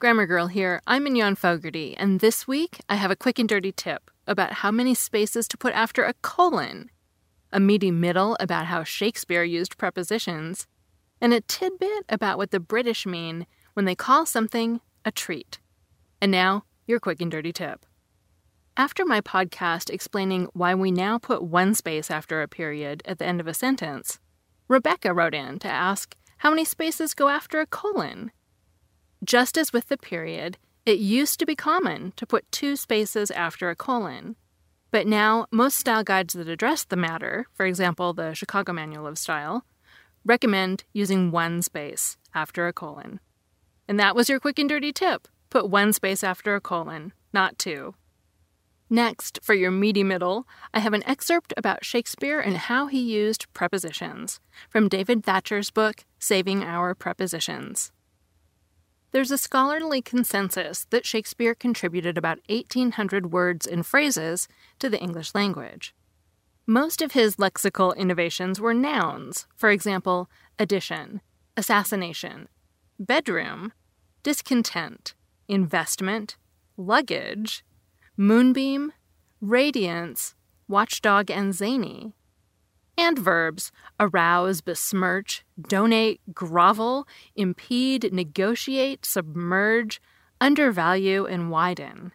Grammar Girl here. I'm Mignon Fogarty, and this week I have a quick and dirty tip about how many spaces to put after a colon, a meaty middle about how Shakespeare used prepositions, and a tidbit about what the British mean when they call something a treat. And now, your quick and dirty tip. After my podcast explaining why we now put one space after a period at the end of a sentence, Rebecca wrote in to ask how many spaces go after a colon. Just as with the period, it used to be common to put two spaces after a colon. But now, most style guides that address the matter, for example, the Chicago Manual of Style, recommend using one space after a colon. And that was your quick and dirty tip put one space after a colon, not two. Next, for your meaty middle, I have an excerpt about Shakespeare and how he used prepositions from David Thatcher's book, Saving Our Prepositions. There's a scholarly consensus that Shakespeare contributed about 1,800 words and phrases to the English language. Most of his lexical innovations were nouns, for example, addition, assassination, bedroom, discontent, investment, luggage, moonbeam, radiance, watchdog, and zany. And verbs arouse, besmirch, donate, grovel, impede, negotiate, submerge, undervalue, and widen.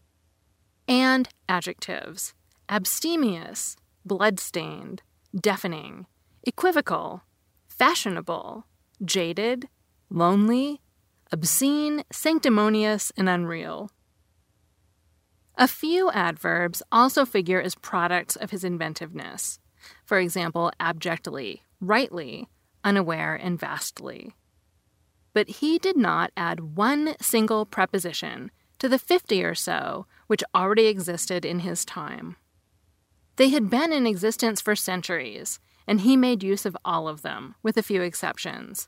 And adjectives abstemious, bloodstained, deafening, equivocal, fashionable, jaded, lonely, obscene, sanctimonious, and unreal. A few adverbs also figure as products of his inventiveness. For example, abjectly, rightly, unaware, and vastly. But he did not add one single preposition to the 50 or so which already existed in his time. They had been in existence for centuries, and he made use of all of them, with a few exceptions,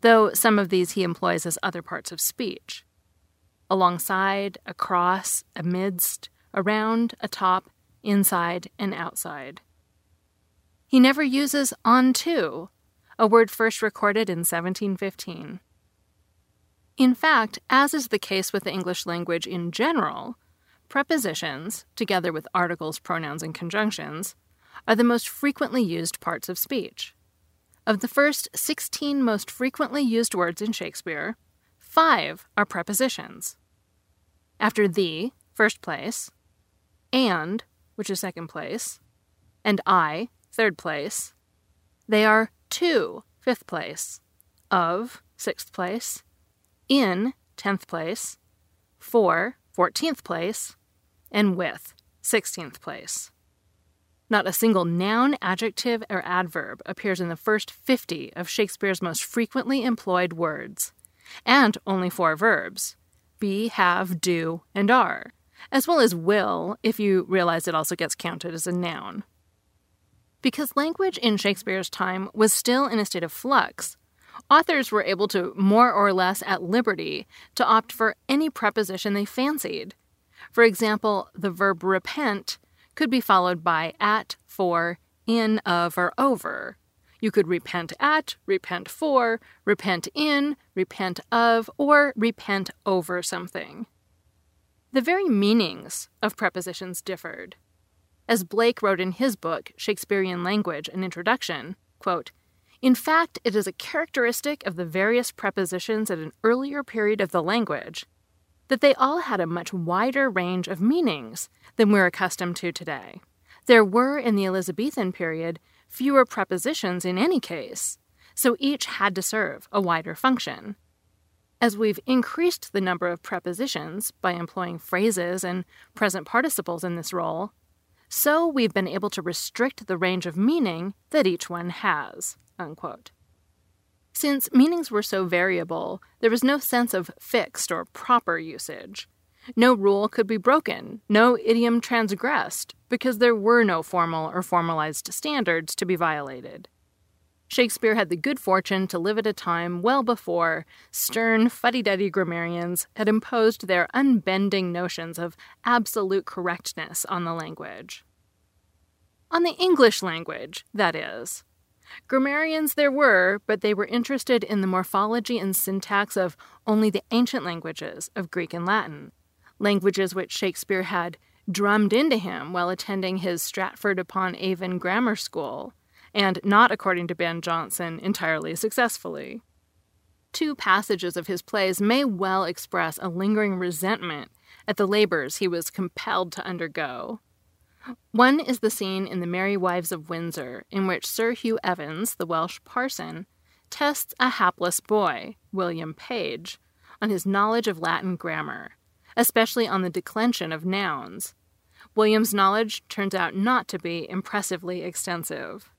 though some of these he employs as other parts of speech alongside, across, amidst, around, atop, inside, and outside. He never uses on to, a word first recorded in 1715. In fact, as is the case with the English language in general, prepositions, together with articles, pronouns, and conjunctions, are the most frequently used parts of speech. Of the first 16 most frequently used words in Shakespeare, five are prepositions. After the, first place, and, which is second place, and I, third place, they are to, fifth place, of, sixth place, in, tenth place, for, fourteenth place, and with, sixteenth place. Not a single noun, adjective, or adverb appears in the first 50 of Shakespeare's most frequently employed words and only four verbs be, have, do, and are, as well as will if you realize it also gets counted as a noun. Because language in Shakespeare's time was still in a state of flux, authors were able to more or less at liberty to opt for any preposition they fancied. For example, the verb repent could be followed by at, for, in, of, or over, you could repent at, repent for, repent in, repent of, or repent over something. The very meanings of prepositions differed. As Blake wrote in his book, Shakespearean Language An Introduction, quote, in fact, it is a characteristic of the various prepositions at an earlier period of the language that they all had a much wider range of meanings than we're accustomed to today. There were, in the Elizabethan period, fewer prepositions in any case, so each had to serve a wider function. As we've increased the number of prepositions by employing phrases and present participles in this role, so we've been able to restrict the range of meaning that each one has. Unquote. Since meanings were so variable, there was no sense of fixed or proper usage. No rule could be broken, no idiom transgressed, because there were no formal or formalized standards to be violated. Shakespeare had the good fortune to live at a time well before stern, fuddy duddy grammarians had imposed their unbending notions of absolute correctness on the language. On the English language, that is. Grammarians there were, but they were interested in the morphology and syntax of only the ancient languages of Greek and Latin, languages which Shakespeare had drummed into him while attending his Stratford upon Avon grammar school and not, according to Ben Jonson, entirely successfully. Two passages of his plays may well express a lingering resentment at the labors he was compelled to undergo. One is the scene in The Merry Wives of Windsor, in which Sir Hugh Evans, the Welsh parson, tests a hapless boy, William Page, on his knowledge of Latin grammar, especially on the declension of nouns. William's knowledge turns out not to be impressively extensive.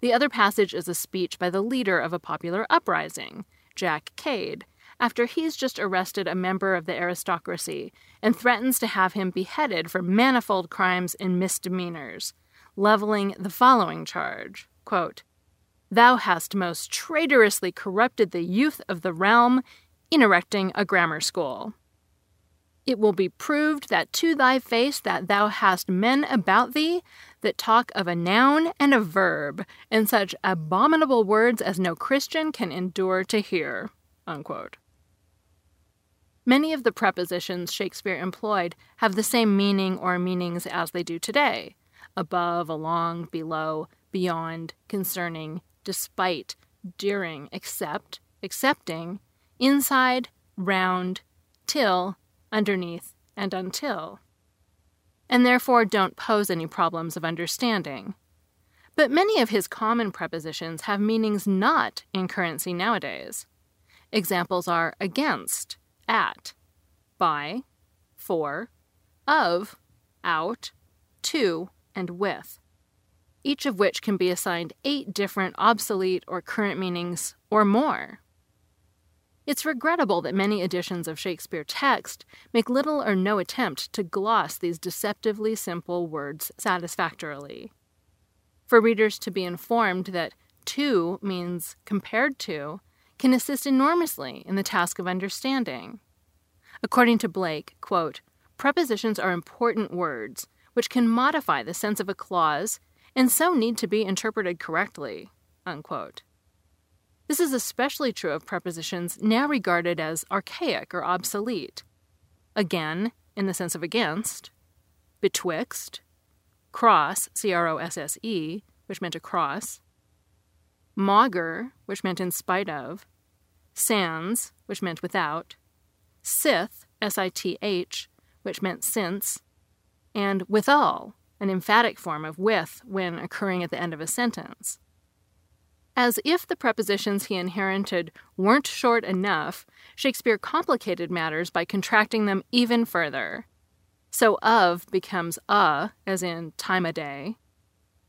The other passage is a speech by the leader of a popular uprising, Jack Cade, after he's just arrested a member of the aristocracy and threatens to have him beheaded for manifold crimes and misdemeanors, leveling the following charge quote, Thou hast most traitorously corrupted the youth of the realm in erecting a grammar school. It will be proved that to thy face that thou hast men about thee that talk of a noun and a verb, and such abominable words as no Christian can endure to hear. Unquote. Many of the prepositions Shakespeare employed have the same meaning or meanings as they do today above, along, below, beyond, concerning, despite, during, except, accepting, inside, round, till, underneath, and until, and therefore don't pose any problems of understanding. But many of his common prepositions have meanings not in currency nowadays. Examples are against, at, by, for, of, out, to, and with, each of which can be assigned eight different obsolete or current meanings or more. It's regrettable that many editions of Shakespeare text make little or no attempt to gloss these deceptively simple words satisfactorily. For readers to be informed that to means compared to can assist enormously in the task of understanding. According to Blake, quote, prepositions are important words which can modify the sense of a clause and so need to be interpreted correctly. Unquote. This is especially true of prepositions now regarded as archaic or obsolete. Again, in the sense of against, betwixt, cross, C R O S S E, which meant across, maugre, which meant in spite of, sans, which meant without, sith, S I T H, which meant since, and withal, an emphatic form of with when occurring at the end of a sentence. As if the prepositions he inherited weren't short enough, Shakespeare complicated matters by contracting them even further. So of becomes a, as in time a day.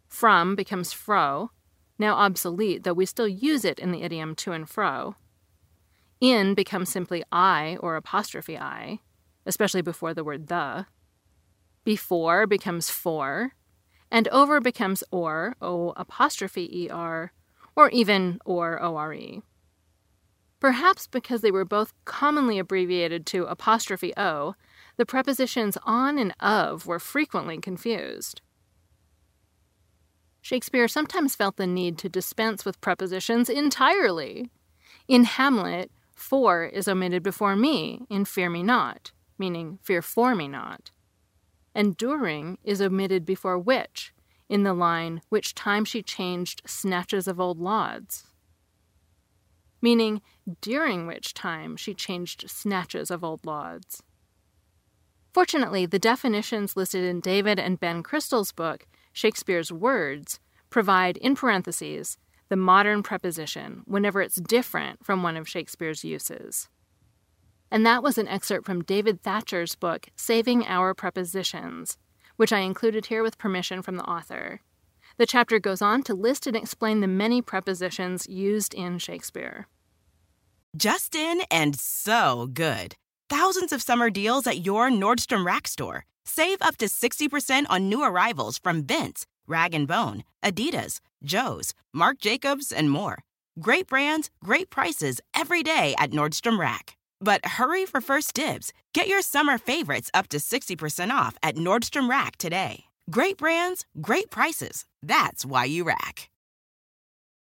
From becomes fro, now obsolete, though we still use it in the idiom to and fro. In becomes simply I or apostrophe I, especially before the word the. Before becomes for, and over becomes or, o apostrophe er, or even or ORE. Perhaps because they were both commonly abbreviated to apostrophe O, the prepositions on and of were frequently confused. Shakespeare sometimes felt the need to dispense with prepositions entirely. In Hamlet, for is omitted before me in fear me not, meaning fear for me not. And during is omitted before which, in the line, Which time she changed snatches of old lauds. Meaning, during which time she changed snatches of old lauds. Fortunately, the definitions listed in David and Ben Crystal's book, Shakespeare's Words, provide, in parentheses, the modern preposition whenever it's different from one of Shakespeare's uses. And that was an excerpt from David Thatcher's book, Saving Our Prepositions, which I included here with permission from the author. The chapter goes on to list and explain the many prepositions used in Shakespeare. Just in and so good. Thousands of summer deals at your Nordstrom Rack store. Save up to 60% on new arrivals from Vince, Rag & Bone, Adidas, Joe's, Marc Jacobs, and more. Great brands, great prices every day at Nordstrom Rack. But hurry for first dibs. Get your summer favorites up to 60% off at Nordstrom Rack today. Great brands, great prices. That's why you rack.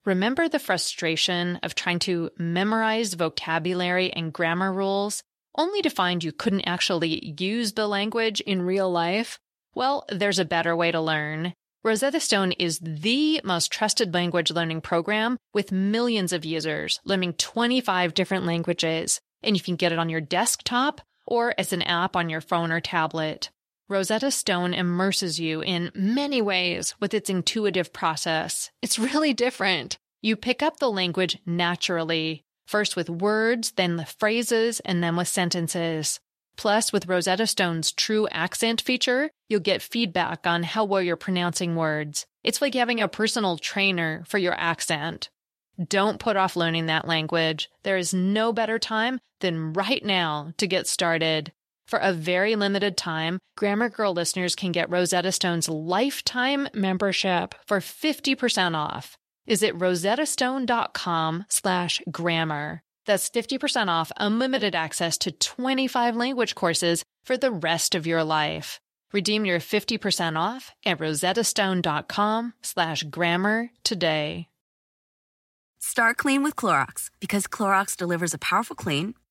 Remember the frustration of trying to memorize vocabulary and grammar rules only to find you couldn't actually use the language in real life? Well, there's a better way to learn. Rosetta Stone is the most trusted language learning program with millions of users learning 25 different languages, and you can get it on your desktop or as an app on your phone or tablet. Rosetta Stone immerses you in many ways with its intuitive process. It's really different. You pick up the language naturally, first with words, then the phrases, and then with sentences. Plus, with Rosetta Stone's true accent feature, you'll get feedback on how well you're pronouncing words. It's like having a personal trainer for your accent. Don't put off learning that language. There is no better time than right now to get started. For a very limited time, Grammar Girl listeners can get Rosetta Stone's lifetime membership for 50% off. Is it rosettastone.com slash grammar? That's 50% off unlimited access to 25 language courses for the rest of your life. Redeem your 50% off at rosettastone.com slash grammar today. Start clean with Clorox because Clorox delivers a powerful clean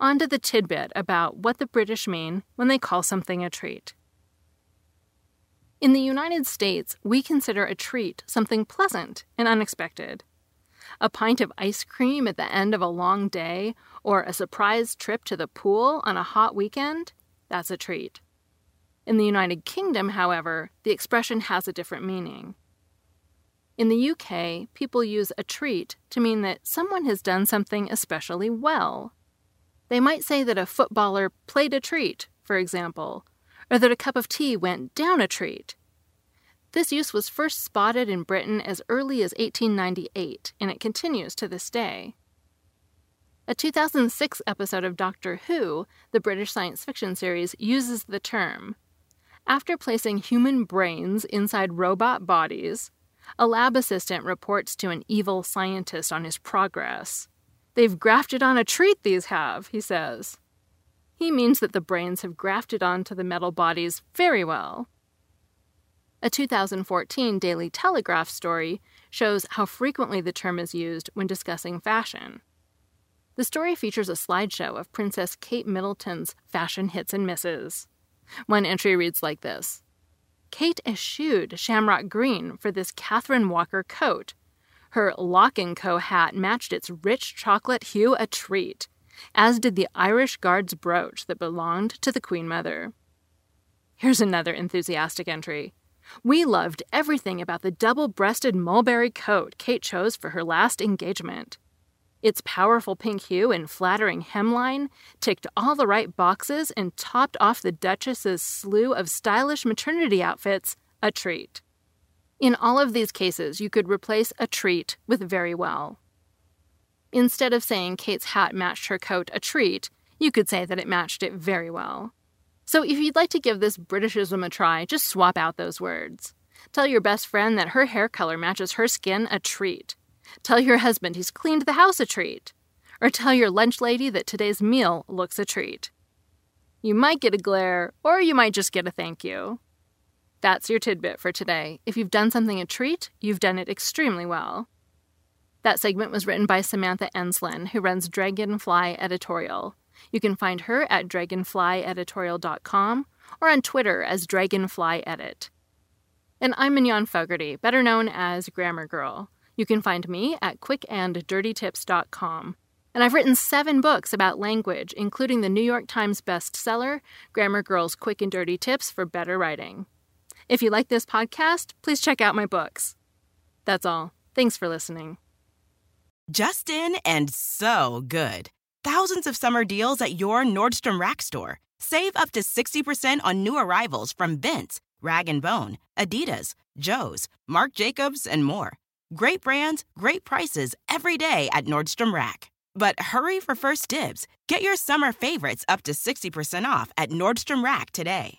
on to the tidbit about what the British mean when they call something a treat. In the United States, we consider a treat something pleasant and unexpected. A pint of ice cream at the end of a long day, or a surprise trip to the pool on a hot weekend, that's a treat. In the United Kingdom, however, the expression has a different meaning. In the UK, people use a treat to mean that someone has done something especially well. They might say that a footballer played a treat, for example, or that a cup of tea went down a treat. This use was first spotted in Britain as early as 1898, and it continues to this day. A 2006 episode of Doctor Who, the British science fiction series, uses the term. After placing human brains inside robot bodies, a lab assistant reports to an evil scientist on his progress. They've grafted on a treat, these have, he says. He means that the brains have grafted onto the metal bodies very well. A 2014 Daily Telegraph story shows how frequently the term is used when discussing fashion. The story features a slideshow of Princess Kate Middleton's fashion hits and misses. One entry reads like this Kate eschewed shamrock green for this Catherine Walker coat, her Lock & Co. hat matched its rich chocolate hue a treat, as did the Irish Guards brooch that belonged to the Queen Mother. Here's another enthusiastic entry. We loved everything about the double breasted mulberry coat Kate chose for her last engagement. Its powerful pink hue and flattering hemline ticked all the right boxes and topped off the Duchess's slew of stylish maternity outfits a treat. In all of these cases, you could replace a treat with very well. Instead of saying Kate's hat matched her coat a treat, you could say that it matched it very well. So if you'd like to give this Britishism a try, just swap out those words. Tell your best friend that her hair color matches her skin a treat. Tell your husband he's cleaned the house a treat. or tell your lunch lady that today's meal looks a treat. You might get a glare, or you might just get a thank you. That's your tidbit for today. If you've done something a treat, you've done it extremely well. That segment was written by Samantha Enslen, who runs Dragonfly Editorial. You can find her at dragonflyeditorial.com or on Twitter as dragonflyedit. And I'm Mignon Fogarty, better known as Grammar Girl. You can find me at quickanddirtytips.com. And I've written seven books about language, including the New York Times bestseller, Grammar Girl's Quick and Dirty Tips for Better Writing. If you like this podcast, please check out my books. That's all. Thanks for listening. Justin and so good. Thousands of summer deals at your Nordstrom Rack store. Save up to 60% on new arrivals from Vince, Rag & Bone, Adidas, Joe's, Marc Jacobs, and more. Great brands, great prices every day at Nordstrom Rack. But hurry for first dibs. Get your summer favorites up to 60% off at Nordstrom Rack today.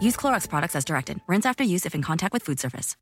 Use Clorox products as directed. Rinse after use if in contact with food surface.